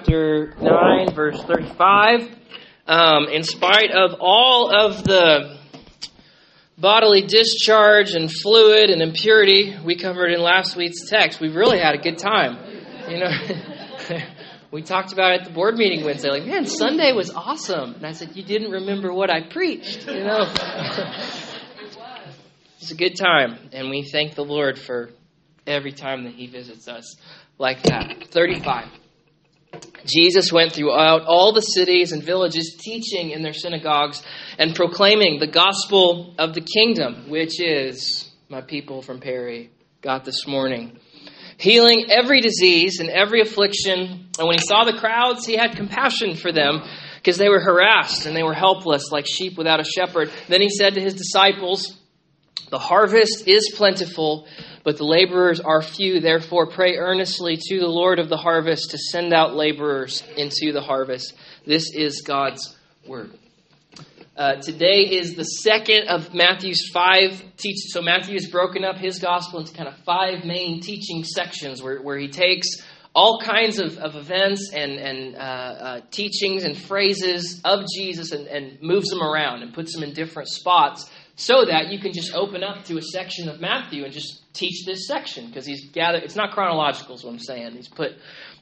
chapter 9, verse 35. Um, in spite of all of the bodily discharge and fluid and impurity we covered in last week's text, we've really had a good time. You know, we talked about it at the board meeting Wednesday, like, man, Sunday was awesome. And I said, you didn't remember what I preached, you know. It was It's a good time, and we thank the Lord for every time that He visits us like that. 35. Jesus went throughout all the cities and villages, teaching in their synagogues and proclaiming the gospel of the kingdom, which is my people from Perry got this morning. Healing every disease and every affliction. And when he saw the crowds, he had compassion for them because they were harassed and they were helpless like sheep without a shepherd. Then he said to his disciples, The harvest is plentiful but the laborers are few. Therefore, pray earnestly to the Lord of the harvest to send out laborers into the harvest. This is God's word. Uh, today is the second of Matthew's five teachings. So Matthew has broken up his gospel into kind of five main teaching sections where, where he takes all kinds of, of events and, and uh, uh, teachings and phrases of Jesus and, and moves them around and puts them in different spots so that you can just open up to a section of Matthew and just teach this section because he's gathered. It's not chronological, is what I'm saying. He's put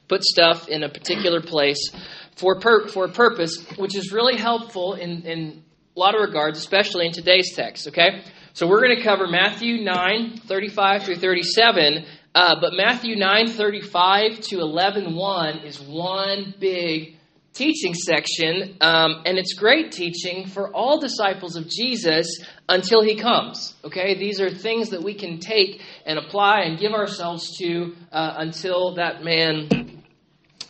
put stuff in a particular place for per, for a purpose, which is really helpful in in a lot of regards, especially in today's text. Okay, so we're going to cover Matthew 9, 35 through 37. Uh, but Matthew 9, 35 to 11, 1 is one big teaching section, um, and it's great teaching for all disciples of Jesus until he comes. Okay, these are things that we can take and apply and give ourselves to uh, until that man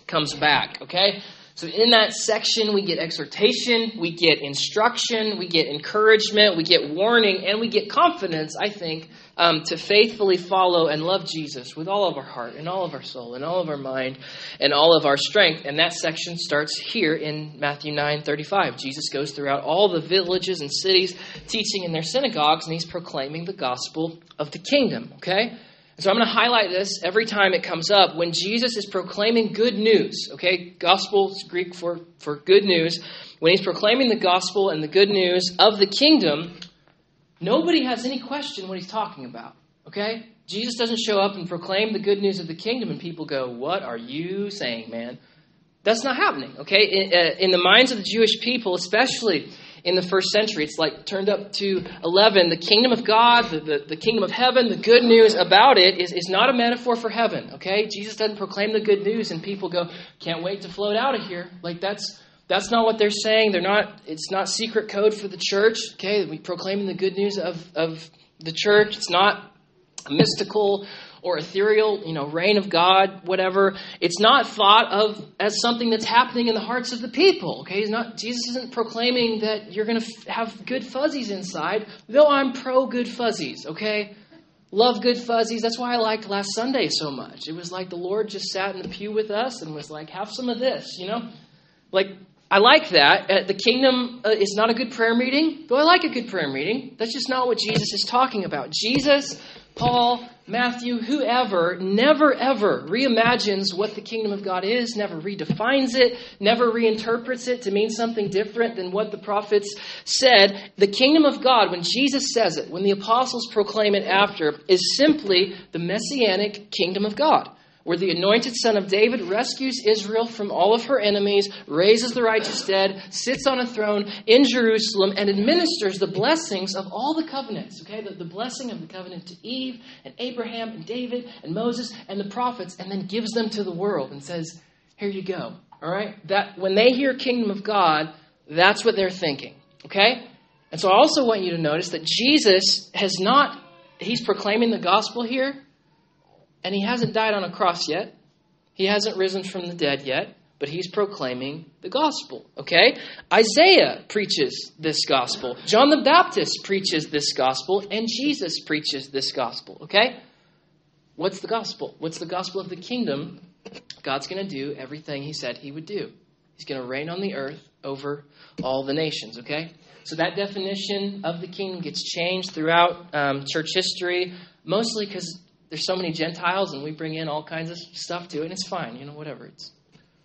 comes back. Okay, so in that section, we get exhortation, we get instruction, we get encouragement, we get warning, and we get confidence, I think, um, to faithfully follow and love Jesus with all of our heart and all of our soul and all of our mind and all of our strength. And that section starts here in Matthew 9 35. Jesus goes throughout all the villages and cities, teaching in their synagogues, and he's proclaiming the gospel of the kingdom. Okay? so I'm going to highlight this every time it comes up. When Jesus is proclaiming good news, okay, gospel is Greek for, for good news. When he's proclaiming the gospel and the good news of the kingdom, nobody has any question what he's talking about, okay? Jesus doesn't show up and proclaim the good news of the kingdom, and people go, What are you saying, man? That's not happening, okay? In, uh, in the minds of the Jewish people, especially, in the first century. It's like turned up to 11. The kingdom of God, the, the, the, kingdom of heaven, the good news about it is, is not a metaphor for heaven, okay? Jesus doesn't proclaim the good news and people go, can't wait to float out of here. Like that's. That's not what they're saying. They're not. It's not secret code for the church. Okay, we proclaiming the good news of, of the church. It's not mystical or ethereal, you know, reign of God, whatever. It's not thought of as something that's happening in the hearts of the people. Okay, He's not. Jesus isn't proclaiming that you're going to f- have good fuzzies inside. Though I'm pro good fuzzies. Okay, love good fuzzies. That's why I liked last Sunday so much. It was like the Lord just sat in the pew with us and was like, "Have some of this," you know, like. I like that. Uh, the kingdom uh, is not a good prayer meeting, though I like a good prayer meeting. That's just not what Jesus is talking about. Jesus Paul, Matthew, whoever, never ever reimagines what the kingdom of God is, never redefines it, never reinterprets it to mean something different than what the prophets said. The kingdom of God, when Jesus says it, when the apostles proclaim it after, is simply the messianic kingdom of God where the anointed son of David rescues Israel from all of her enemies, raises the righteous dead, sits on a throne in Jerusalem, and administers the blessings of all the covenants. Okay, the, the blessing of the covenant to Eve and Abraham and David and Moses and the prophets, and then gives them to the world and says, Here you go. All right? That when they hear kingdom of God, that's what they're thinking. Okay? And so I also want you to notice that Jesus has not, he's proclaiming the gospel here and he hasn't died on a cross yet. He hasn't risen from the dead yet, but he's proclaiming the gospel, okay? Isaiah preaches this gospel. John the Baptist preaches this gospel, and Jesus preaches this gospel, okay? What's the gospel? What's the gospel of the kingdom? God's going to do everything he said he would do. He's going to reign on the earth over all the nations, okay? So that definition of the kingdom gets changed throughout um, church history, mostly because there's so many Gentiles and we bring in all kinds of stuff to it, and it's fine, you know, whatever. It's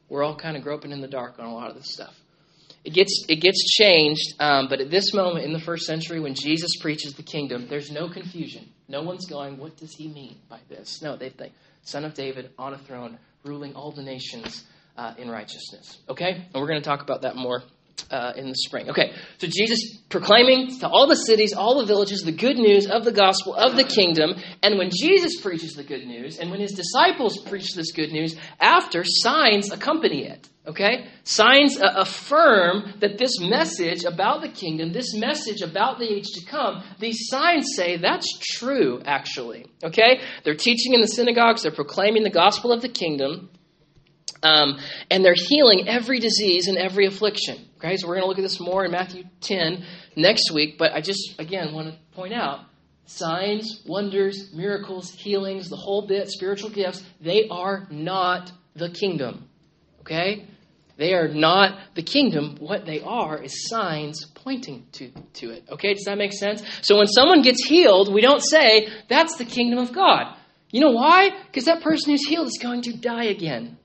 We're all kind of groping in the dark on a lot of this stuff. It gets, it gets changed, um, but at this moment in the first century, when Jesus preaches the kingdom, there's no confusion. No one's going, What does he mean by this? No, they think, Son of David on a throne, ruling all the nations uh, in righteousness. Okay? And we're going to talk about that more uh, in the spring. Okay, so Jesus proclaiming to all the cities, all the villages, the good news of the gospel of the kingdom. And when Jesus preaches the good news, and when his disciples preach this good news, after signs accompany it. Okay? Signs uh, affirm that this message about the kingdom, this message about the age to come, these signs say that's true, actually. Okay? They're teaching in the synagogues, they're proclaiming the gospel of the kingdom. Um, and they're healing every disease and every affliction. Okay, so we're going to look at this more in Matthew 10 next week, but I just, again, want to point out signs, wonders, miracles, healings, the whole bit, spiritual gifts, they are not the kingdom. Okay? They are not the kingdom. What they are is signs pointing to, to it. Okay, does that make sense? So when someone gets healed, we don't say, that's the kingdom of God. You know why? Because that person who's healed is going to die again.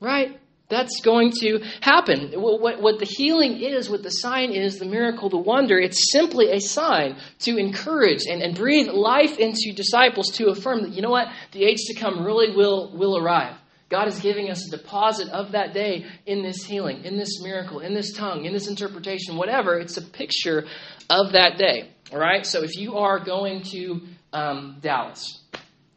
Right? That's going to happen. What, what, the healing is, what the sign is, the miracle, the wonder, it's simply a sign to encourage and, and breathe life into disciples to affirm that, you know what, the age to come really will, will arrive. God is giving us a deposit of that day in this healing, in this miracle, in this tongue, in this interpretation, whatever. It's a picture of that day. All right? So if you are going to um, Dallas,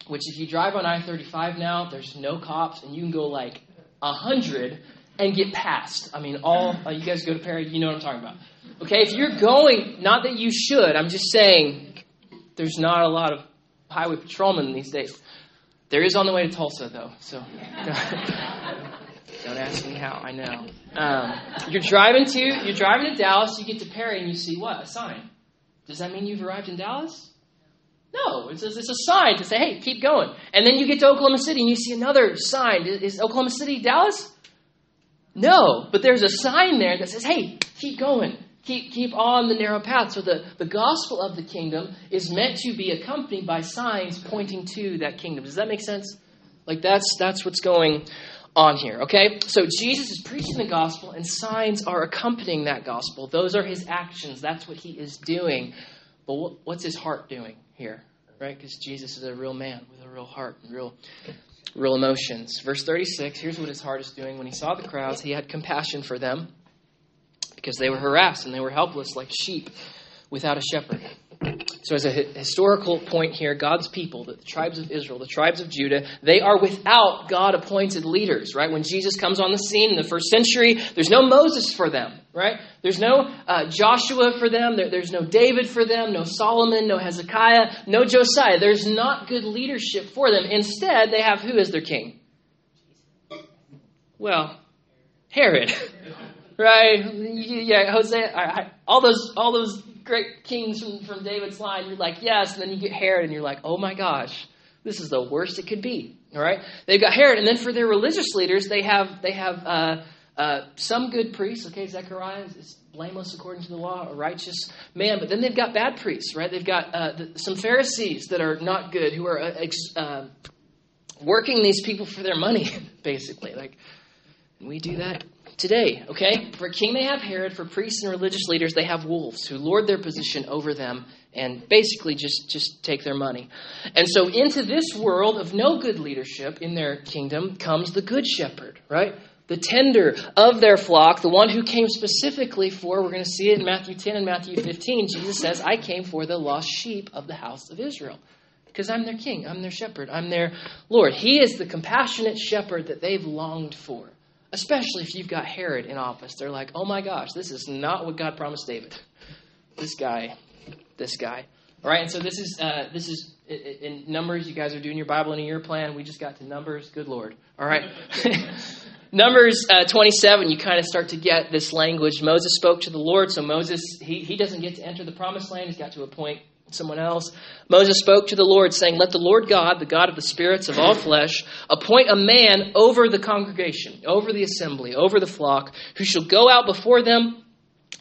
which if you drive on I 35 now, there's no cops, and you can go like 100 and get past. I mean, all, uh, you guys go to Perry, you know what I'm talking about. Okay, if you're going, not that you should, I'm just saying there's not a lot of highway patrolmen these days. There is on the way to Tulsa, though, so don't ask me how. I know. Um, you're driving to you're driving to Dallas. You get to Perry, and you see what a sign. Does that mean you've arrived in Dallas? No, it's a, it's a sign to say, hey, keep going. And then you get to Oklahoma City and you see another sign. Is Oklahoma City Dallas? No, but there's a sign there that says, hey, keep going. Keep, keep on the narrow path. So the, the gospel of the kingdom is meant to be accompanied by signs pointing to that kingdom. Does that make sense? Like that's that's what's going on here. Okay? So Jesus is preaching the gospel and signs are accompanying that gospel. Those are his actions. That's what he is doing. But what's his heart doing here? Right? Because Jesus is a real man with a real heart and real real emotions. Verse 36, here's what his heart is doing. When he saw the crowds, he had compassion for them because they were harassed and they were helpless like sheep without a shepherd. So, as a historical point here, God's people, the tribes of Israel, the tribes of Judah, they are without God appointed leaders, right? When Jesus comes on the scene in the first century, there's no Moses for them, right? There's no uh, Joshua for them. There, there's no David for them, no Solomon, no Hezekiah, no Josiah. There's not good leadership for them. Instead, they have who as their king? Well, Herod. right? Yeah, Hosea, all those, all those great kings from, from David's line. You're like, yes. And then you get Herod, and you're like, oh my gosh, this is the worst it could be. All right? They've got Herod. And then for their religious leaders, they have, they have uh, uh, some good priests. Okay, Zechariah is blameless according to the law, a righteous man. But then they've got bad priests, right? They've got uh, the, some Pharisees that are not good, who are uh, uh, working these people for their money, basically. Like, we do that today, okay? For king, they have Herod. For priests and religious leaders, they have wolves who lord their position over them and basically just, just take their money. And so, into this world of no good leadership in their kingdom comes the good shepherd, right? The tender of their flock, the one who came specifically for, we're going to see it in Matthew 10 and Matthew 15. Jesus says, I came for the lost sheep of the house of Israel. Because I'm their king, I'm their shepherd, I'm their Lord. He is the compassionate shepherd that they've longed for. Especially if you've got Herod in office. They're like, oh my gosh, this is not what God promised David. This guy, this guy. All right, and so this is uh, this is in Numbers. You guys are doing your Bible in a year plan. We just got to Numbers. Good Lord. All right. Numbers uh, 27, you kind of start to get this language. Moses spoke to the Lord, so Moses, he, he doesn't get to enter the promised land. He's got to appoint someone else. Moses spoke to the Lord, saying, Let the Lord God, the God of the spirits of all flesh, appoint a man over the congregation, over the assembly, over the flock, who shall go out before them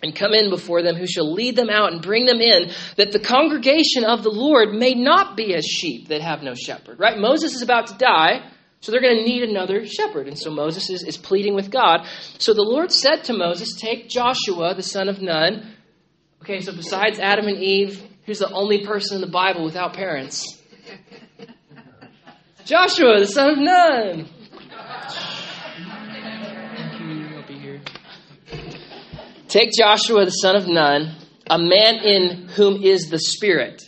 and come in before them, who shall lead them out and bring them in, that the congregation of the Lord may not be as sheep that have no shepherd. Right? Moses is about to die. So they're going to need another shepherd. And so Moses is, is pleading with God. So the Lord said to Moses, Take Joshua, the son of Nun. Okay, so besides Adam and Eve, who's the only person in the Bible without parents? Joshua, the son of Nun. Take Joshua, the son of Nun, a man in whom is the Spirit.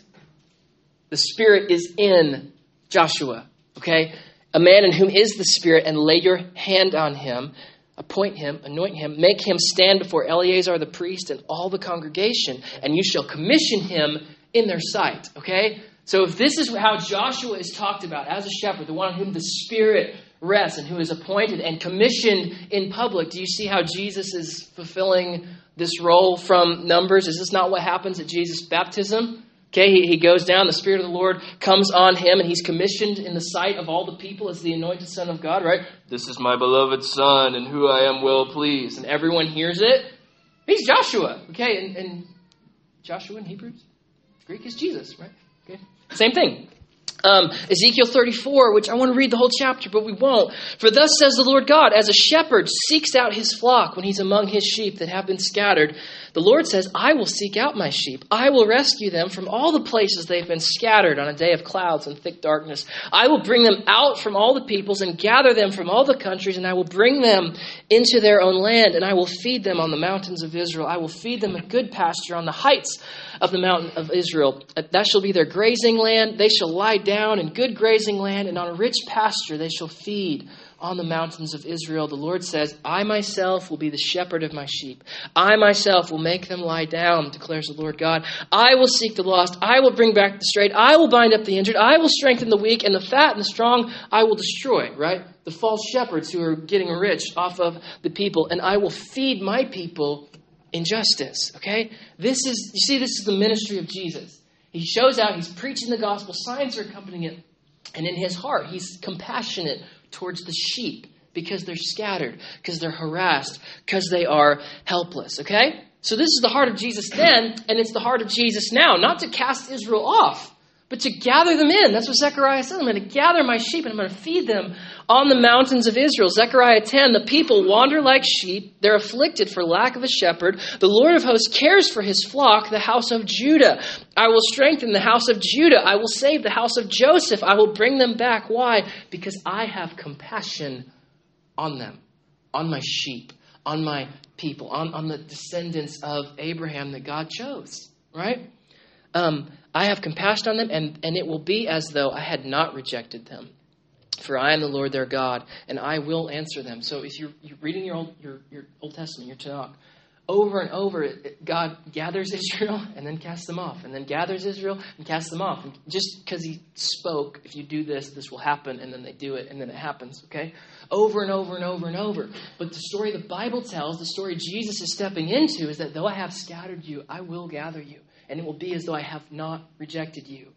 The Spirit is in Joshua. Okay? a man in whom is the Spirit, and lay your hand on him, appoint him, anoint him, make him stand before Eleazar the priest and all the congregation, and you shall commission him in their sight. Okay? So if this is how Joshua is talked about as a shepherd, the one on whom the Spirit rests and who is appointed and commissioned in public, do you see how Jesus is fulfilling this role from Numbers? Is this not what happens at Jesus' baptism? Okay, he, he goes down, the Spirit of the Lord comes on him, and he's commissioned in the sight of all the people as the anointed Son of God, right? This is my beloved Son, and who I am well pleased. And everyone hears it. He's Joshua, okay? And, and Joshua in Hebrews, Greek is Jesus, right? Okay, same thing. Um, Ezekiel 34, which I want to read the whole chapter, but we won't. For thus says the Lord God, as a shepherd seeks out his flock when he's among his sheep that have been scattered, the Lord says, I will seek out my sheep. I will rescue them from all the places they've been scattered on a day of clouds and thick darkness. I will bring them out from all the peoples and gather them from all the countries, and I will bring them into their own land, and I will feed them on the mountains of Israel. I will feed them a good pasture on the heights of the mountain of Israel. That shall be their grazing land. They shall lie down in good grazing land, and on a rich pasture they shall feed on the mountains of Israel, the Lord says, I myself will be the shepherd of my sheep. I myself will make them lie down, declares the Lord God. I will seek the lost. I will bring back the straight. I will bind up the injured. I will strengthen the weak, and the fat and the strong I will destroy, right? The false shepherds who are getting rich off of the people, and I will feed my people in justice, okay? This is, you see, this is the ministry of Jesus. He shows out, he's preaching the gospel, signs are accompanying it. And in his heart, he's compassionate towards the sheep because they're scattered, because they're harassed, because they are helpless. Okay? So this is the heart of Jesus then, and it's the heart of Jesus now. Not to cast Israel off, but to gather them in. That's what Zechariah says. I'm going to gather my sheep and I'm going to feed them on the mountains of Israel. Zechariah 10 The people wander like sheep. They're afflicted for lack of a shepherd. The Lord of hosts cares for his flock, the house of Judah. I will strengthen the house of Judah. I will save the house of Joseph. I will bring them back. Why? Because I have compassion on them, on my sheep, on my people, on, on the descendants of Abraham that God chose. Right? Um, I have compassion on them, and, and it will be as though I had not rejected them. For I am the Lord their God, and I will answer them. So if you're, you're reading your Old, your, your Old Testament, your Tanakh, over and over, God gathers Israel and then casts them off, and then gathers Israel and casts them off. And just because He spoke, if you do this, this will happen, and then they do it, and then it happens, okay? Over and over and over and over. But the story the Bible tells, the story Jesus is stepping into, is that though I have scattered you, I will gather you and it will be as though I have not rejected you.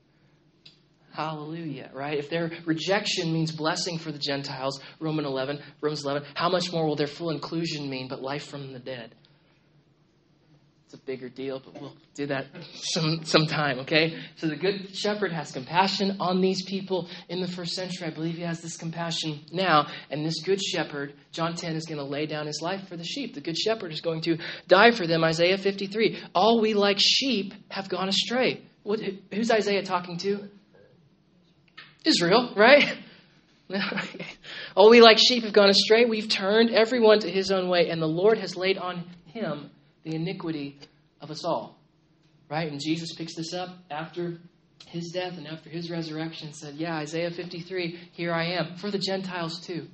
Hallelujah, right? If their rejection means blessing for the Gentiles, Roman 11, Romans 11, how much more will their full inclusion mean but life from the dead? It's a bigger deal, but we'll do that some sometime, okay? So the good shepherd has compassion on these people in the first century. I believe he has this compassion now, and this good shepherd, John 10 is going to lay down his life for the sheep. The good shepherd is going to die for them. Isaiah 53. All we like sheep have gone astray. What, who's Isaiah talking to? Israel, right? All oh, we like sheep have gone astray. We've turned everyone to his own way, and the Lord has laid on him the iniquity of us all. Right? And Jesus picks this up after his death and after his resurrection said, Yeah, Isaiah 53, here I am. For the Gentiles too.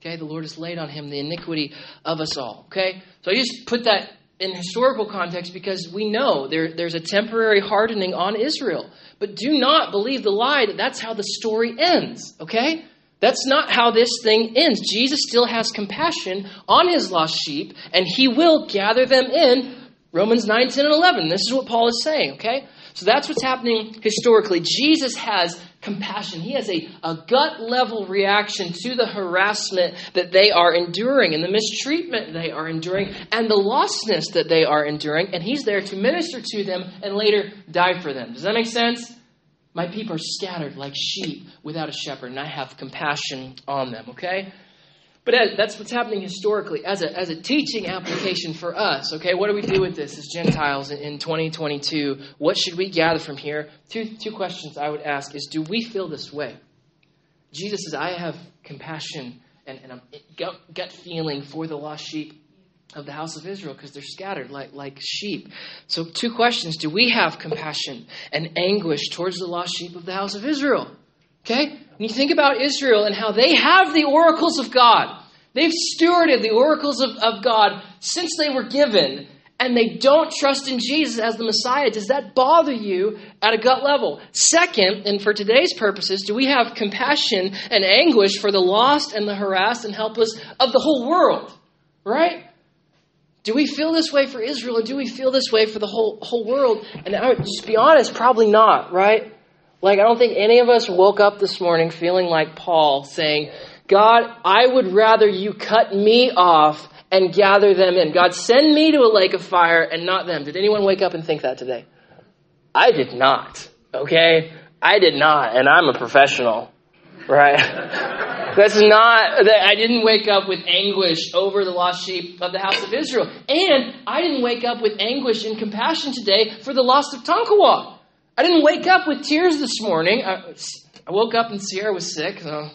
Okay, the Lord has laid on him the iniquity of us all. Okay? So I just put that in historical context because we know there, there's a temporary hardening on Israel. But do not believe the lie that that's how the story ends. Okay? That's not how this thing ends. Jesus still has compassion on his lost sheep, and he will gather them in. Romans 9, 10, and 11. This is what Paul is saying, okay? So that's what's happening historically. Jesus has compassion. He has a, a gut level reaction to the harassment that they are enduring and the mistreatment they are enduring and the lostness that they are enduring. And he's there to minister to them and later die for them. Does that make sense? My people are scattered like sheep without a shepherd, and I have compassion on them, okay? But that's what's happening historically as a, as a teaching application for us. Okay, what do we do with this as Gentiles in 2022? What should we gather from here? Two, two questions I would ask is Do we feel this way? Jesus says, I have compassion and, and gut, gut feeling for the lost sheep of the house of Israel because they're scattered like, like sheep. So, two questions Do we have compassion and anguish towards the lost sheep of the house of Israel? Okay? When you think about Israel and how they have the oracles of God, they've stewarded the oracles of, of God since they were given, and they don't trust in Jesus as the Messiah. Does that bother you at a gut level? Second, and for today's purposes, do we have compassion and anguish for the lost and the harassed and helpless of the whole world? Right? Do we feel this way for Israel, or do we feel this way for the whole whole world? And I would just be honest, probably not, right? Like, I don't think any of us woke up this morning feeling like Paul saying, God, I would rather you cut me off and gather them in. God, send me to a lake of fire and not them. Did anyone wake up and think that today? I did not, okay? I did not, and I'm a professional, right? That's not, I didn't wake up with anguish over the lost sheep of the house of Israel. And I didn't wake up with anguish and compassion today for the lost of Tonkawa. I didn't wake up with tears this morning. I, I woke up and Sierra was sick, so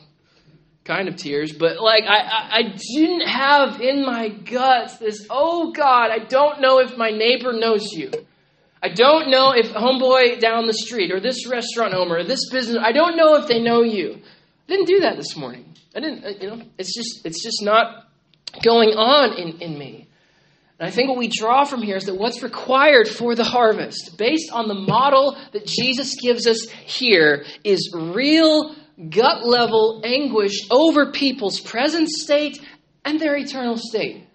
kind of tears, but like I, I, I didn't have in my guts this, oh God, I don't know if my neighbor knows you. I don't know if homeboy down the street or this restaurant owner or this business, I don't know if they know you. I didn't do that this morning. I didn't, uh, you know, it's just, it's just not going on in, in me. And I think what we draw from here is that what's required for the harvest, based on the model that Jesus gives us here, is real gut level anguish over people's present state and their eternal state.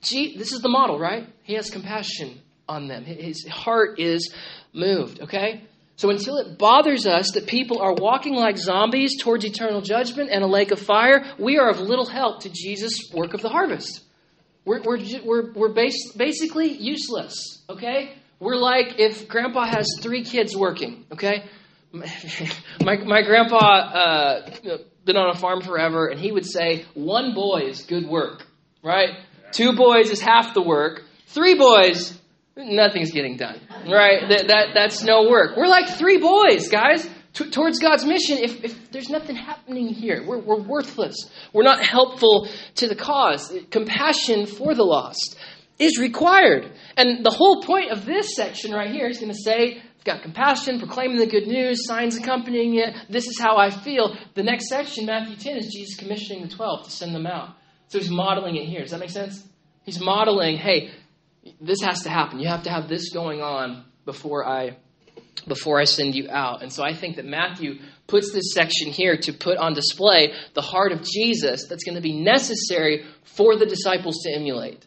Gee, this is the model, right? He has compassion on them, his heart is moved, okay? So until it bothers us that people are walking like zombies towards eternal judgment and a lake of fire, we are of little help to Jesus' work of the harvest. We're, we're, we're, we're base, basically useless, okay? We're like if grandpa has three kids working, okay? My, my grandpa uh, been on a farm forever, and he would say, one boy is good work, right? Two boys is half the work. Three boys, nothing's getting done, right? That, that, that's no work. We're like three boys, guys t- towards God's mission if, if there's nothing happening here. We're, we're worthless. We're not helpful to the cause. Compassion for the lost is required. And the whole point of this section right here is going to say, I've got compassion, proclaiming the good news, signs accompanying it. This is how I feel. The next section, Matthew 10, is Jesus commissioning the 12 to send them out. So he's modeling it here. Does that make sense? He's modeling, hey, this has to happen. You have to have this going on before I before I send you out. And so I think that Matthew puts this section here to put on display the heart of Jesus that's going to be necessary for the disciples to emulate.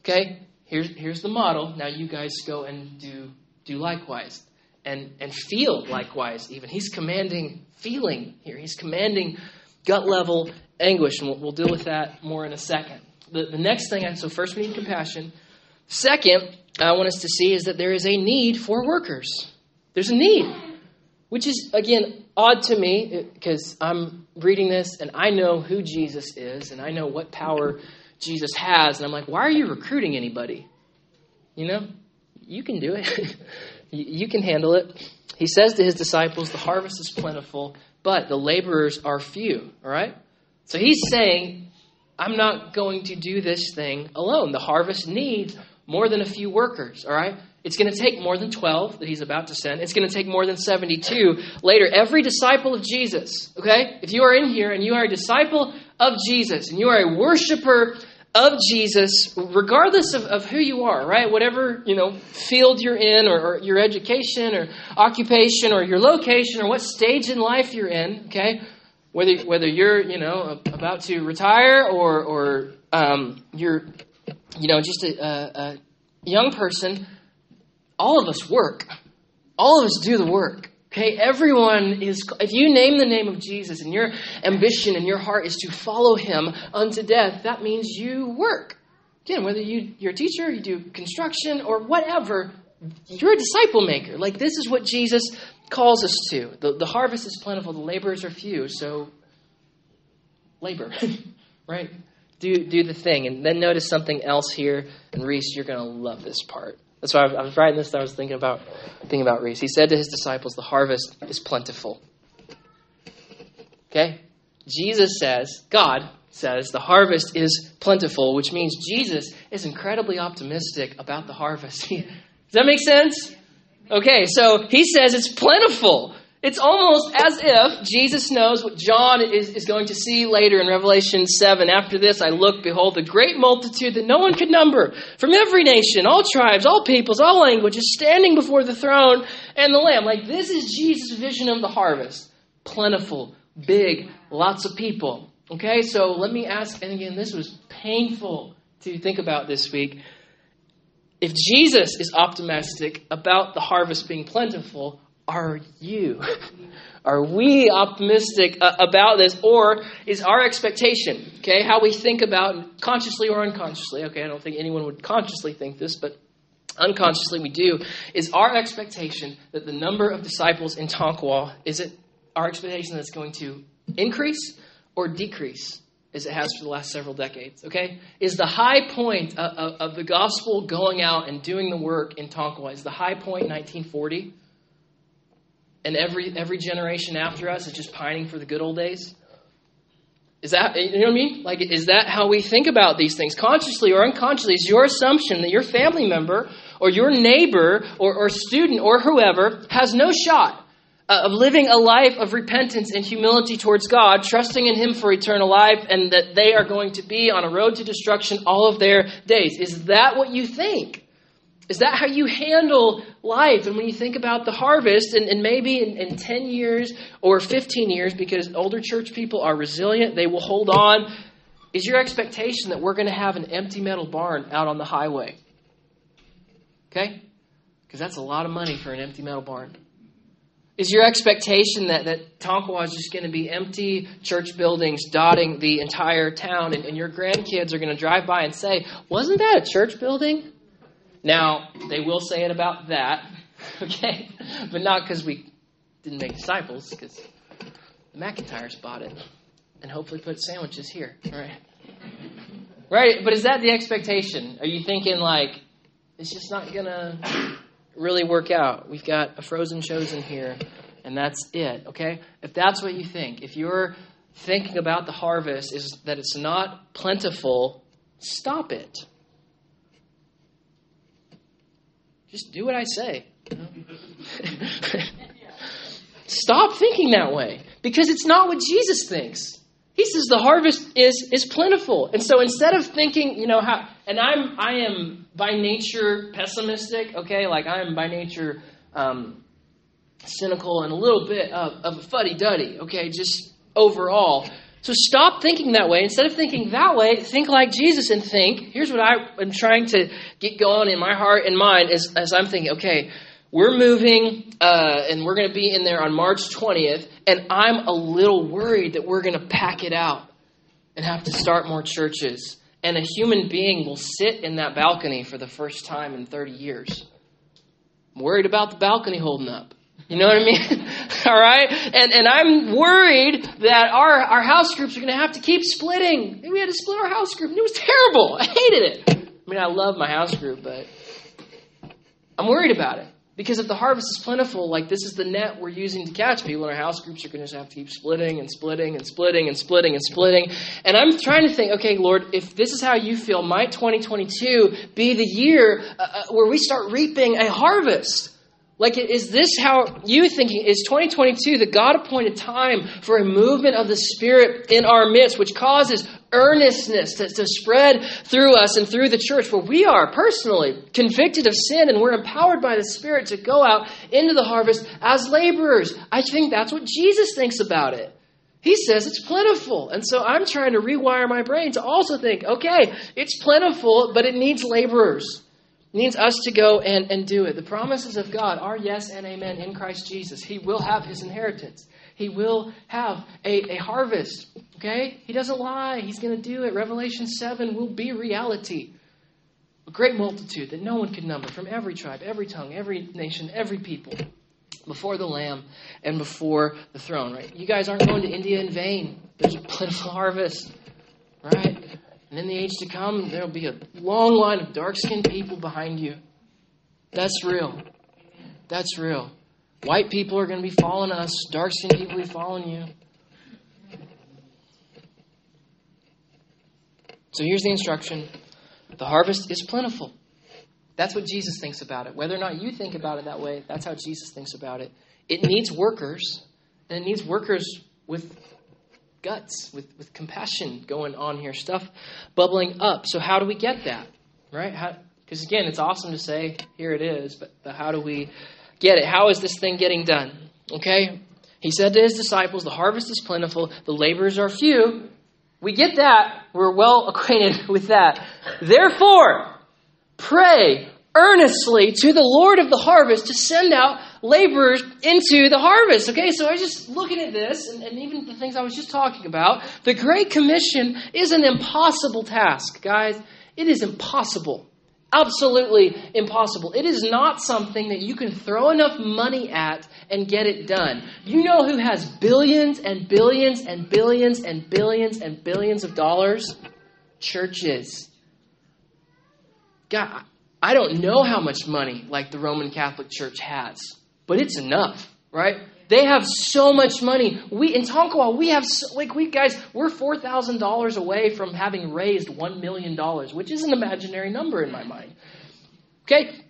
Okay? Here's, here's the model. Now you guys go and do, do likewise. And, and feel likewise, even. He's commanding feeling here. He's commanding gut level anguish. And we'll, we'll deal with that more in a second. The, the next thing, so first we need compassion. Second, I want us to see is that there is a need for workers. There's a need, which is, again, odd to me because I'm reading this and I know who Jesus is and I know what power Jesus has. And I'm like, why are you recruiting anybody? You know, you can do it, you can handle it. He says to his disciples, The harvest is plentiful, but the laborers are few. All right? So he's saying, I'm not going to do this thing alone. The harvest needs more than a few workers. All right? It's going to take more than 12 that he's about to send. It's going to take more than 72 later. Every disciple of Jesus, okay? If you are in here and you are a disciple of Jesus and you are a worshiper of Jesus, regardless of, of who you are, right? Whatever, you know, field you're in or, or your education or occupation or your location or what stage in life you're in, okay? Whether, whether you're, you know, about to retire or, or um, you're, you know, just a, a, a young person, all of us work. All of us do the work. Okay, everyone is, if you name the name of Jesus and your ambition and your heart is to follow him unto death, that means you work. Again, whether you, you're a teacher, you do construction, or whatever, you're a disciple maker. Like, this is what Jesus calls us to. The, the harvest is plentiful, the laborers are few, so labor, right? Do, do the thing. And then notice something else here. And Reese, you're going to love this part. That's why I was writing this. I was thinking about thinking about Reese. He said to his disciples, "The harvest is plentiful." Okay, Jesus says, God says, the harvest is plentiful, which means Jesus is incredibly optimistic about the harvest. Does that make sense? Okay, so he says it's plentiful. It's almost as if Jesus knows what John is, is going to see later in Revelation 7. After this, I look, behold, a great multitude that no one could number, from every nation, all tribes, all peoples, all languages, standing before the throne and the Lamb. Like, this is Jesus' vision of the harvest. Plentiful, big, lots of people. Okay, so let me ask, and again, this was painful to think about this week. If Jesus is optimistic about the harvest being plentiful, are you? Are we optimistic uh, about this, or is our expectation, okay, how we think about consciously or unconsciously? Okay, I don't think anyone would consciously think this, but unconsciously we do. Is our expectation that the number of disciples in Tonkawa is it our expectation that it's going to increase or decrease as it has for the last several decades. Okay, is the high point of, of, of the gospel going out and doing the work in Tonkawa is the high point 1940, and every every generation after us is just pining for the good old days. Is that you know what I mean? Like, is that how we think about these things, consciously or unconsciously? Is your assumption that your family member or your neighbor or, or student or whoever has no shot uh, of living a life of repentance and humility towards God, trusting in Him for eternal life, and that they are going to be on a road to destruction all of their days. Is that what you think? Is that how you handle life? And when you think about the harvest, and, and maybe in, in 10 years or 15 years, because older church people are resilient, they will hold on, is your expectation that we're going to have an empty metal barn out on the highway? Okay? Because that's a lot of money for an empty metal barn. Is your expectation that, that Tonkawa is just going to be empty church buildings dotting the entire town and, and your grandkids are going to drive by and say, Wasn't that a church building? Now, they will say it about that, okay? But not because we didn't make disciples, because the McIntyres bought it and hopefully put sandwiches here, right? Right? But is that the expectation? Are you thinking, like, it's just not going to really work out. We've got a frozen chosen here, and that's it, okay? If that's what you think, if you're thinking about the harvest is that it's not plentiful, stop it. Just do what I say. stop thinking that way because it's not what Jesus thinks. He says the harvest is is plentiful. And so instead of thinking, you know, how and I'm I am by nature pessimistic, okay? Like I am by nature um, cynical and a little bit of, of a fuddy duddy, okay? Just overall. So stop thinking that way. Instead of thinking that way, think like Jesus and think. Here's what I am trying to get going in my heart and mind as, as I'm thinking, okay, we're moving uh, and we're going to be in there on March 20th, and I'm a little worried that we're going to pack it out and have to start more churches. And a human being will sit in that balcony for the first time in 30 years. I'm worried about the balcony holding up. You know what I mean? All right? And, and I'm worried that our, our house groups are going to have to keep splitting. We had to split our house group, and it was terrible. I hated it. I mean, I love my house group, but I'm worried about it. Because if the harvest is plentiful, like this is the net we're using to catch people, and our house groups are going to have to keep splitting and splitting and splitting and splitting and splitting. And I'm trying to think, okay, Lord, if this is how you feel, might 2022 be the year uh, uh, where we start reaping a harvest? Like, is this how you thinking? Is 2022 the God appointed time for a movement of the Spirit in our midst, which causes earnestness to, to spread through us and through the church, where we are personally convicted of sin and we're empowered by the Spirit to go out into the harvest as laborers? I think that's what Jesus thinks about it. He says it's plentiful. And so I'm trying to rewire my brain to also think okay, it's plentiful, but it needs laborers. Needs us to go and, and do it. The promises of God are yes and amen in Christ Jesus. He will have his inheritance. He will have a, a harvest. Okay? He doesn't lie. He's going to do it. Revelation 7 will be reality. A great multitude that no one can number from every tribe, every tongue, every nation, every people. before the Lamb and before the throne, right? You guys aren't going to India in vain. There's a plentiful harvest, right? And in the age to come, there'll be a long line of dark skinned people behind you. That's real. That's real. White people are going to be following us, dark skinned people will be following you. So here's the instruction the harvest is plentiful. That's what Jesus thinks about it. Whether or not you think about it that way, that's how Jesus thinks about it. It needs workers, and it needs workers with guts, with, with compassion going on here, stuff bubbling up. So, how do we get that? Right? Because, again, it's awesome to say, here it is, but, but how do we get it? How is this thing getting done? Okay? He said to his disciples, The harvest is plentiful, the laborers are few. We get that. We're well acquainted with that. Therefore, pray earnestly to the Lord of the harvest to send out laborers into the harvest. Okay, so I was just looking at this, and, and, even the things I was just talking about. The Great Commission is an impossible task, guys. It is impossible. Absolutely impossible. It is not something that you can throw enough money at and get it done. You know who has billions and billions and billions and billions and billions of dollars? Churches. God, I don't know how much money like the Roman Catholic Church has, but it's enough, right? They have so much money. We in Tonkawa, we have so, like we guys, we're four thousand dollars away from having raised one million dollars, which is an imaginary number in my mind. Okay,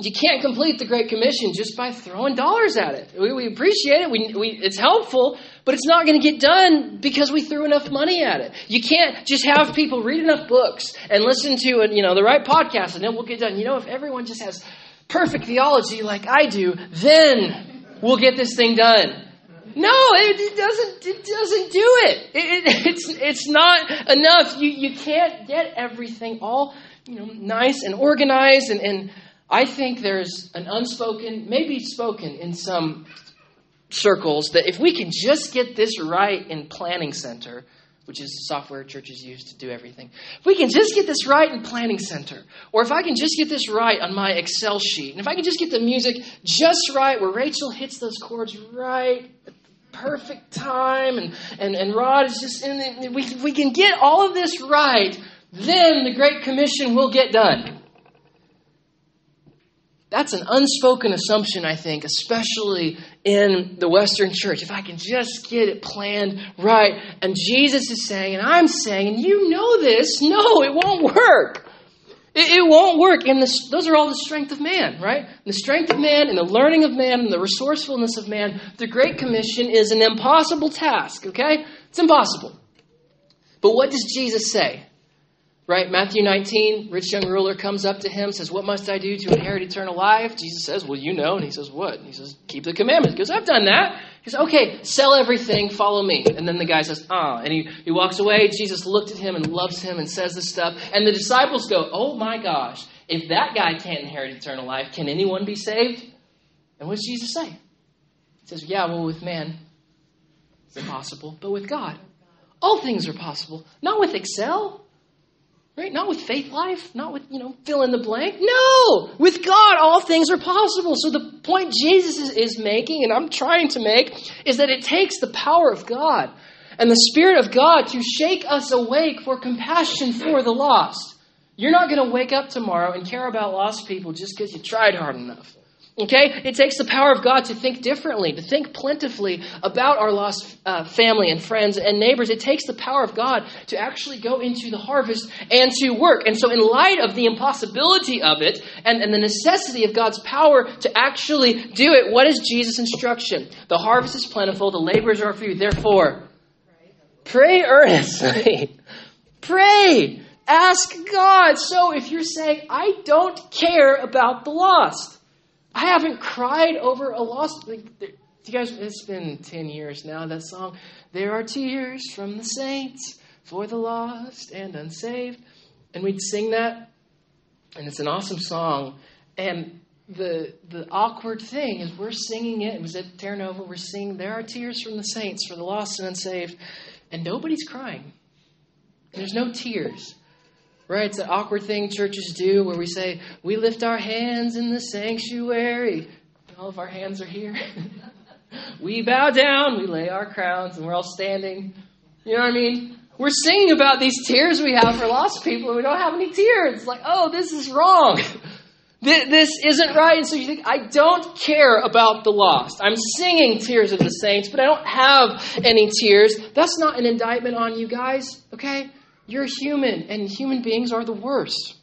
you can't complete the Great Commission just by throwing dollars at it. We, we appreciate it. We, we, it's helpful, but it's not going to get done because we threw enough money at it. You can't just have people read enough books and listen to you know the right podcast, and then we'll get done. You know, if everyone just has perfect theology like I do, then we'll get this thing done. No, it, it doesn't. It doesn't do it. it. it. It's it's not enough. You you can't get everything all you know nice and organized and and I think there's an unspoken, maybe spoken in some circles, that if we can just get this right in Planning Center, which is software churches use to do everything, if we can just get this right in Planning Center, or if I can just get this right on my Excel sheet, and if I can just get the music just right, where Rachel hits those chords right at the perfect time, and, and, and Rod is just in it, we, we can get all of this right, then the Great Commission will get done. That's an unspoken assumption, I think, especially in the Western church. If I can just get it planned right. And Jesus is saying, and I'm saying, and you know this, no, it won't work. It, it won't work. And this, those are all the strength of man, right? The strength of man and the learning of man and the resourcefulness of man. The Great Commission is an impossible task, okay? It's impossible. But what does Jesus say? Right? Matthew 19, rich young ruler comes up to him, says, What must I do to inherit eternal life? Jesus says, Well, you know. And he says, What? And he says, Keep the commandments. He goes, I've done that. He says, Okay, sell everything, follow me. And then the guy says, Ah. And he, he walks away. Jesus looked at him and loves him and says this stuff. And the disciples go, Oh my gosh, if that guy can't inherit eternal life, can anyone be saved? And what does Jesus say? He says, Yeah, well, with man, it's impossible, but with God, all things are possible. Not with Excel, Right? Not with Faithlife, not with, you know, fill in the blank. No! With God, all things are possible. So the point Jesus is, is making, and I'm trying to make, is that it takes the power of God and the Spirit of God to shake us awake for compassion for the lost. You're not going to wake up tomorrow and care about lost people just because you tried hard enough. Okay? It takes the power of God to think differently, to think plentifully about our lost uh, family and friends and neighbors. It takes the power of God to actually go into the harvest and to work. And so, in light of the impossibility of it and, and the necessity of God's power to actually do it, what is Jesus' instruction? The harvest is plentiful, the laborers are few. Therefore, pray earnestly. pray. Ask God. So, if you're saying, I don't care about the lost, I haven't cried over a lost. Like, you guys, it's been 10 years now, that song. There are tears from the saints for the lost and unsaved. And we'd sing that, and it's an awesome song. And the the awkward thing is we're singing it. It was at Terra Nova. We're singing, There are tears from the saints for the lost and unsaved. And nobody's crying. There's no tears. Right? It's an awkward thing churches do where we say, we lift our hands in the sanctuary. all of our hands are here. we bow down, we lay our crowns, and we're all standing. You know what I mean? We're singing about these tears we have for lost people, and we don't have any tears. Like, oh, this is wrong. This isn't right. And so you think, I don't care about the lost. I'm singing Tears of the Saints, but I don't have any tears. That's not an indictment on you guys, okay? You're human, and human beings are the worst.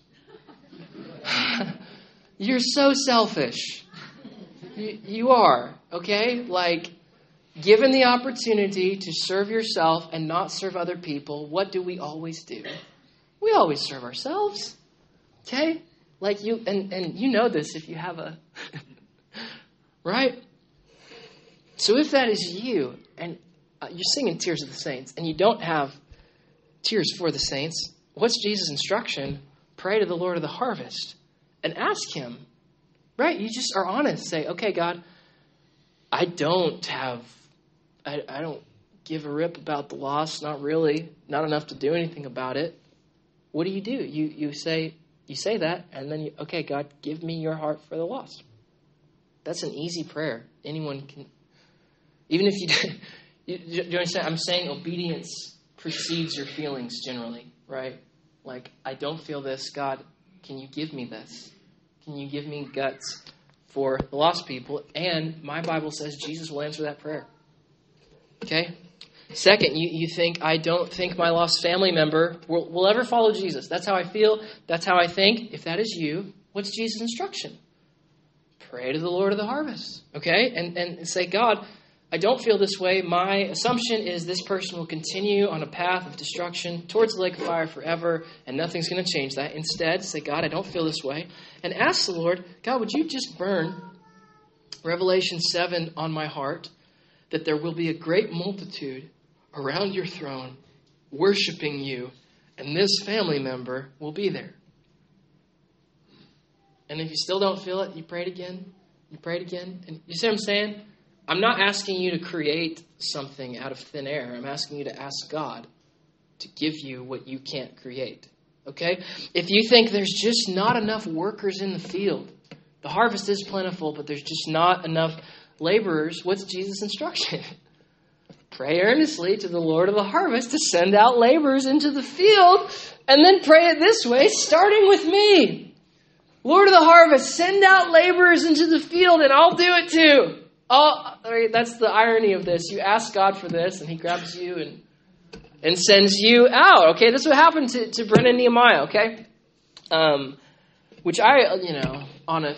You're so selfish. You, you are, okay? Like, given the opportunity to serve yourself and not serve other people, what do we always do? We always serve ourselves. Okay? Like you and, and you know this if you have a right? So if that is you and uh, you're singing Tears of the Saints and you don't have tears for the saints, what's Jesus' instruction? Pray to the Lord of the harvest and ask him. Right? You just are honest. Say, okay, God, I don't have I, I don't give a rip about the loss, not really, not enough to do anything about it. What do you do? You you say you say that, and then you, okay, God, give me your heart for the lost. That's an easy prayer. Anyone can, even if you, you do you understand? I'm saying obedience precedes your feelings generally, right? Like, I don't feel this. God, can you give me this? Can you give me guts for the lost people? And my Bible says Jesus will answer that prayer. Okay? Second, you, you think, I don't think my lost family member will, will ever follow Jesus. That's how I feel. That's how I think. If that is you, what's Jesus' instruction? Pray to the Lord of the harvest. Okay? And, and say, God, I don't feel this way. My assumption is this person will continue on a path of destruction towards the lake of fire forever, and nothing's going to change that. Instead, say, God, I don't feel this way. And ask the Lord, God, would you just burn Revelation 7 on my heart that there will be a great multitude around your throne, worshiping you, and this family member will be there. And if you still don't feel it, you prayed again, you prayed again. And you see what I'm saying? I'm not asking you to create something out of thin air. I'm asking you to ask God to give you what you can't create. Okay? If you think there's just not enough workers in the field, the harvest is plentiful, but there's just not enough laborers, what's Jesus' instruction? Pray earnestly to the Lord of the harvest to send out laborers into the field, and then pray it this way, starting with me. Lord of the harvest, send out laborers into the field, and I'll do it too. Oh, right, that's the irony of this. You ask God for this, and He grabs you and and sends you out. Okay, this is what happened to, to Brennan Nehemiah. Okay, um, which I, you know, on a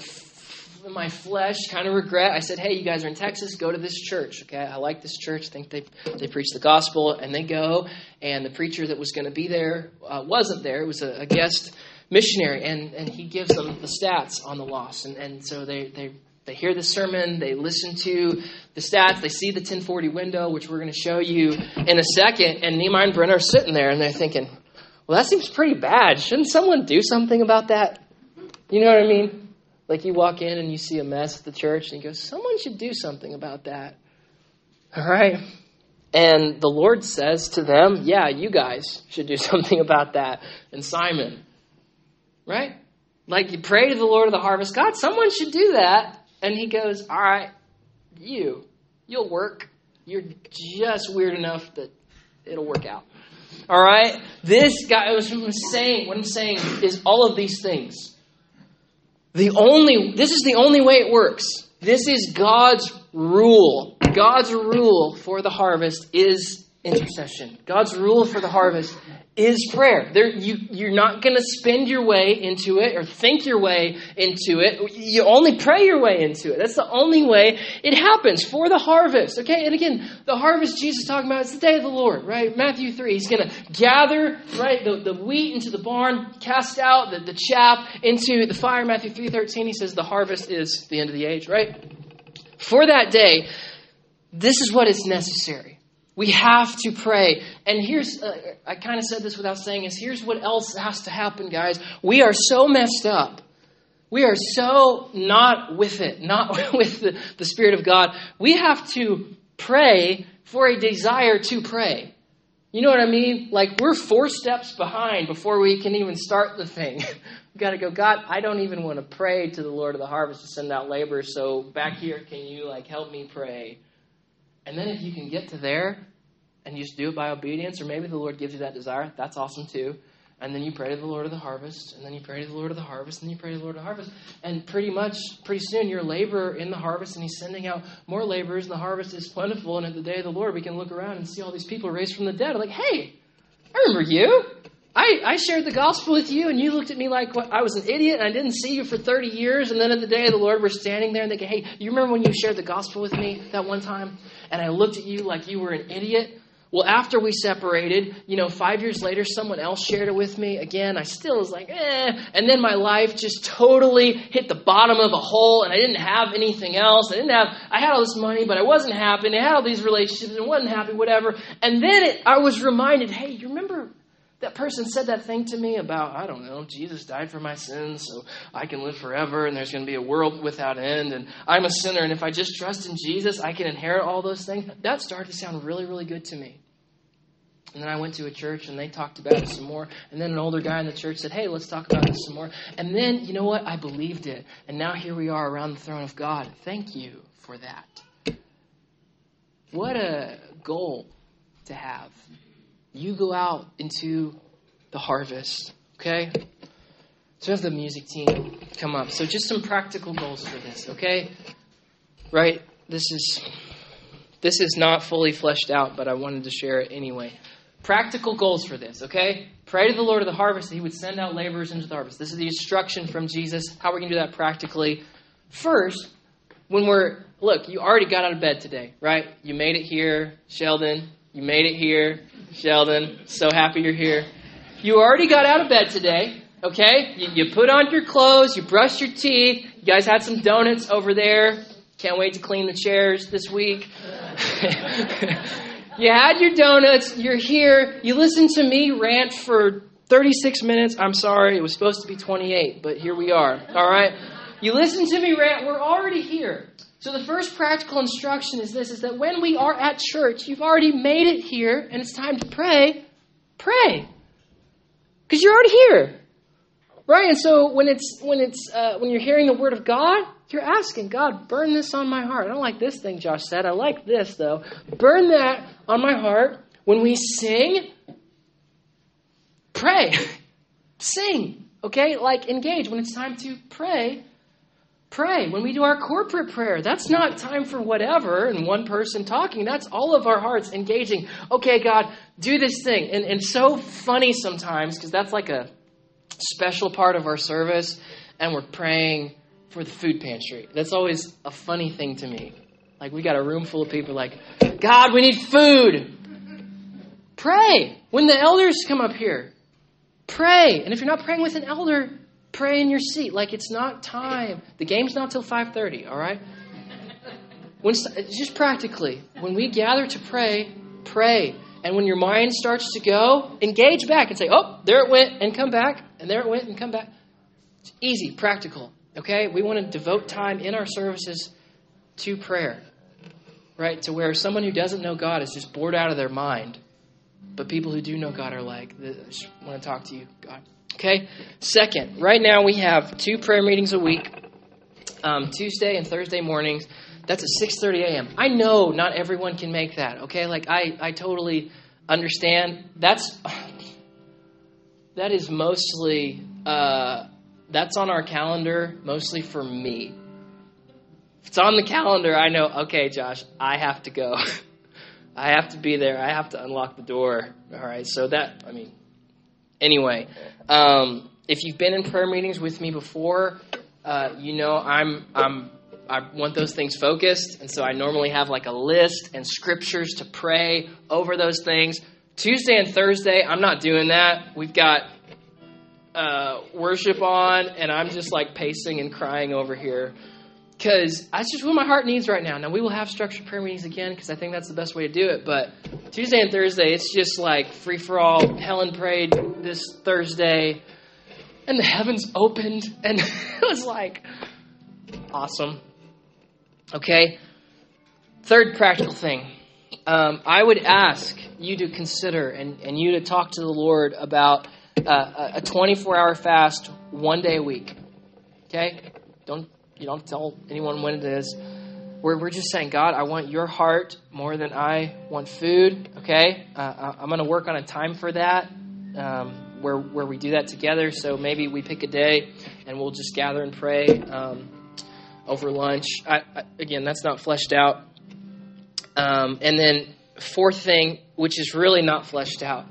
my flesh kind of regret. I said, hey, you guys are in Texas, go to this church. Okay, I like this church. I think they, they preach the gospel. And they go, and the preacher that was going to be there uh, wasn't there. It was a, a, guest missionary, and, and he gives them the stats on the loss. And, and so they, they, they hear the sermon, they listen to the stats, they see the 1040 window, which we're going to show you in a second. And Nehemiah and Brennan are sitting there, and they're thinking, well, that seems pretty bad. Shouldn't someone do something about that? You know what I mean? Like you walk in and you see a mess at the church and you go, someone should do something about that. All right? And the Lord says to them, yeah, you guys should do something about that. And Simon, right? Like you pray to the Lord of the harvest, God, someone should do that. And he goes, all right, you, you'll work. You're just weird enough that it'll work out. All right? This guy was saying, what I'm saying is all of these things the only, this is the only way it works. This is God's rule. God's rule for the harvest is intercession. God's rule for the harvest is prayer. There, you, you're not going to spend your way into it or think your way into it. You only pray your way into it. That's the only way it happens for the harvest. Okay, and again, the harvest Jesus is talking about is the day of the Lord, right? Matthew 3. He's going to gather, right, the, the wheat into the barn, cast out the, the chaff into the fire. Matthew 3 13, he says the harvest is the end of the age, right? For that day, this is what is necessary. We have to pray. And here's, uh, I kind of said this without saying this. Here's what else has to happen, guys. We are so messed up. We are so not with it, not with the, the Spirit of God. We have to pray for a desire to pray. You know what I mean? Like we're four steps behind before we can even start the thing. We've got to go, God, I don't even want to pray to the Lord of the harvest to send out labor, So back here, can you like help me pray? And then if you can get to there and you just do it by obedience, or maybe the Lord gives you that desire, that's awesome too. And then you pray to the Lord of the harvest, and then you pray to the Lord of the harvest, and you pray to the Lord of the harvest. And pretty much, pretty soon, you're a laborer in the harvest, and He's sending out more laborers, and the harvest is plentiful. And at the day of the Lord, we can look around and see all these people raised from the dead. Like, hey, I remember you. I, I shared the gospel with you, and you looked at me like what, I was an idiot, and I didn't see you for 30 years. And then at the day of the Lord, we're standing there, and they go, hey, you remember when you shared the gospel with me that one time? And I looked at you like you were an idiot. Well, after we separated, you know, five years later, someone else shared it with me. Again, I still was like, eh. And then my life just totally hit the bottom of a hole, and I didn't have anything else. I didn't have, I had all this money, but I wasn't happy. And I had all these relationships and wasn't happy, whatever. And then it, I was reminded, hey, you remember that person said that thing to me about, I don't know, Jesus died for my sins, so I can live forever, and there's going to be a world without end, and I'm a sinner, and if I just trust in Jesus, I can inherit all those things. That started to sound really, really good to me. And then I went to a church and they talked about it some more. And then an older guy in the church said, Hey, let's talk about this some more. And then, you know what? I believed it. And now here we are around the throne of God. Thank you for that. What a goal to have. You go out into the harvest, okay? So have the music team come up. So just some practical goals for this, okay? Right? This is this is not fully fleshed out, but I wanted to share it anyway. Practical goals for this, okay? Pray to the Lord of the harvest that He would send out laborers into the harvest. This is the instruction from Jesus. How are we going to do that practically? First, when we're, look, you already got out of bed today, right? You made it here, Sheldon. You made it here, Sheldon. So happy you're here. You already got out of bed today, okay? You, you put on your clothes, you brushed your teeth. You guys had some donuts over there. Can't wait to clean the chairs this week. you had your donuts, you're here, you listened to me rant for 36 minutes. I'm sorry, it was supposed to be 28, but here we are. All right? You listened to me rant, we're already here. So the first practical instruction is this is that when we are at church, you've already made it here and it's time to pray, pray. Cuz you're already here. Right? And so when it's when it's uh, when you're hearing the word of God, you're asking God, burn this on my heart. I don't like this thing Josh said. I like this though. Burn that on my heart. When we sing, pray. sing. Okay? Like engage. When it's time to pray, pray. When we do our corporate prayer, that's not time for whatever and one person talking. That's all of our hearts engaging. Okay, God, do this thing. And, and so funny sometimes because that's like a special part of our service and we're praying for the food pantry. That's always a funny thing to me. Like we got a room full of people like, God, we need food. Pray. When the elders come up here, pray. And if you're not praying with an elder, pray in your seat. Like it's not time. The game's not till 5:30, all right? When just practically, when we gather to pray, pray. And when your mind starts to go, engage back and say, "Oh, there it went," and come back, and there it went, and come back. It's easy, practical. Okay? We want to devote time in our services to prayer, right? To where someone who doesn't know God is just bored out of their mind. But people who do know God are like, I just want to talk to you, God. Okay? Second, right now we have two prayer meetings a week, um, Tuesday and Thursday mornings. That's at 6:30 a.m. I know not everyone can make that. Okay, like I, I totally understand. That's that is mostly uh, that's on our calendar mostly for me. If it's on the calendar, I know, okay, Josh, I have to go. I have to be there. I have to unlock the door. All right. So that, I mean, anyway, um, if you've been in prayer meetings with me before, uh, you know I'm I'm I want those things focused, and so I normally have like a list and scriptures to pray over those things. Tuesday and Thursday, I'm not doing that. We've got uh, worship on, and I'm just like pacing and crying over here because that's just what my heart needs right now. Now we will have structured prayer meetings again because I think that's the best way to do it. But Tuesday and Thursday, it's just like free for all. Helen prayed this Thursday, and the heavens opened, and it was like awesome. Okay. Third practical thing. Um, I would ask you to consider and, and you to talk to the Lord about uh, a 24 hour fast one day a week. Okay? Don't you don't tell anyone when it is. We're, we're just saying, God, I want your heart more than I want food. Okay? Uh, I'm going to work on a time for that. Um, where where we do that together. So maybe we pick a day and we'll just gather and pray um, over lunch. I, I, again, that's not fleshed out. Um, and then fourth thing, which is really not fleshed out,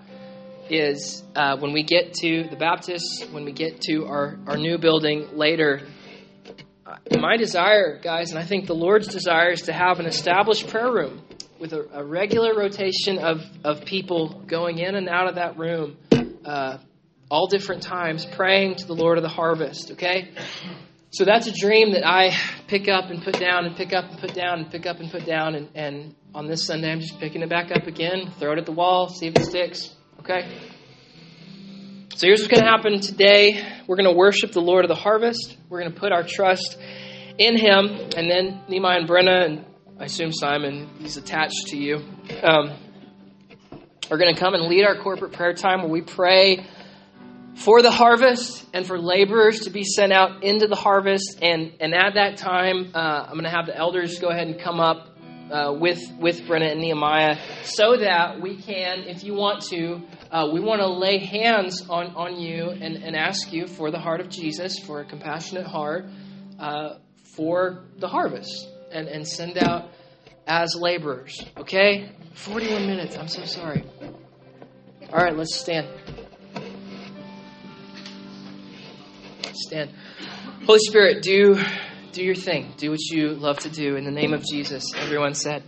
is uh, when we get to the Baptists, when we get to our, our new building later. Uh, my desire, guys, and I think the Lord's desire is to have an established prayer room with a, a regular rotation of, of people going in and out of that room uh, all different times, praying to the Lord of the harvest, okay? So that's a dream that I pick up and put down and pick up and put down and pick up and put down. And, and on this Sunday, I'm just picking it back up again, throw it at the wall, see if it sticks, okay? So here's what's going to happen today. We're going to worship the Lord of the harvest. We're going to put our trust in Him. And then Nehemiah and Brenna, and I assume Simon, he's attached to you. Um, are going to come and lead our corporate prayer time where we pray for the harvest and for laborers to be sent out into the harvest. And, and at that time, uh, I'm going to have the elders go ahead and come up uh, with, with Brenna and Nehemiah so that we can, if you want to, uh, we want to lay hands on, on you and, and ask you for the heart of Jesus, for a compassionate heart, uh, for the harvest, and, and send out as laborers. Okay? 41 minutes. I'm so sorry. All right, let's stand. Stand. Holy Spirit, do do your thing. Do what you love to do in the name of Jesus. Everyone said.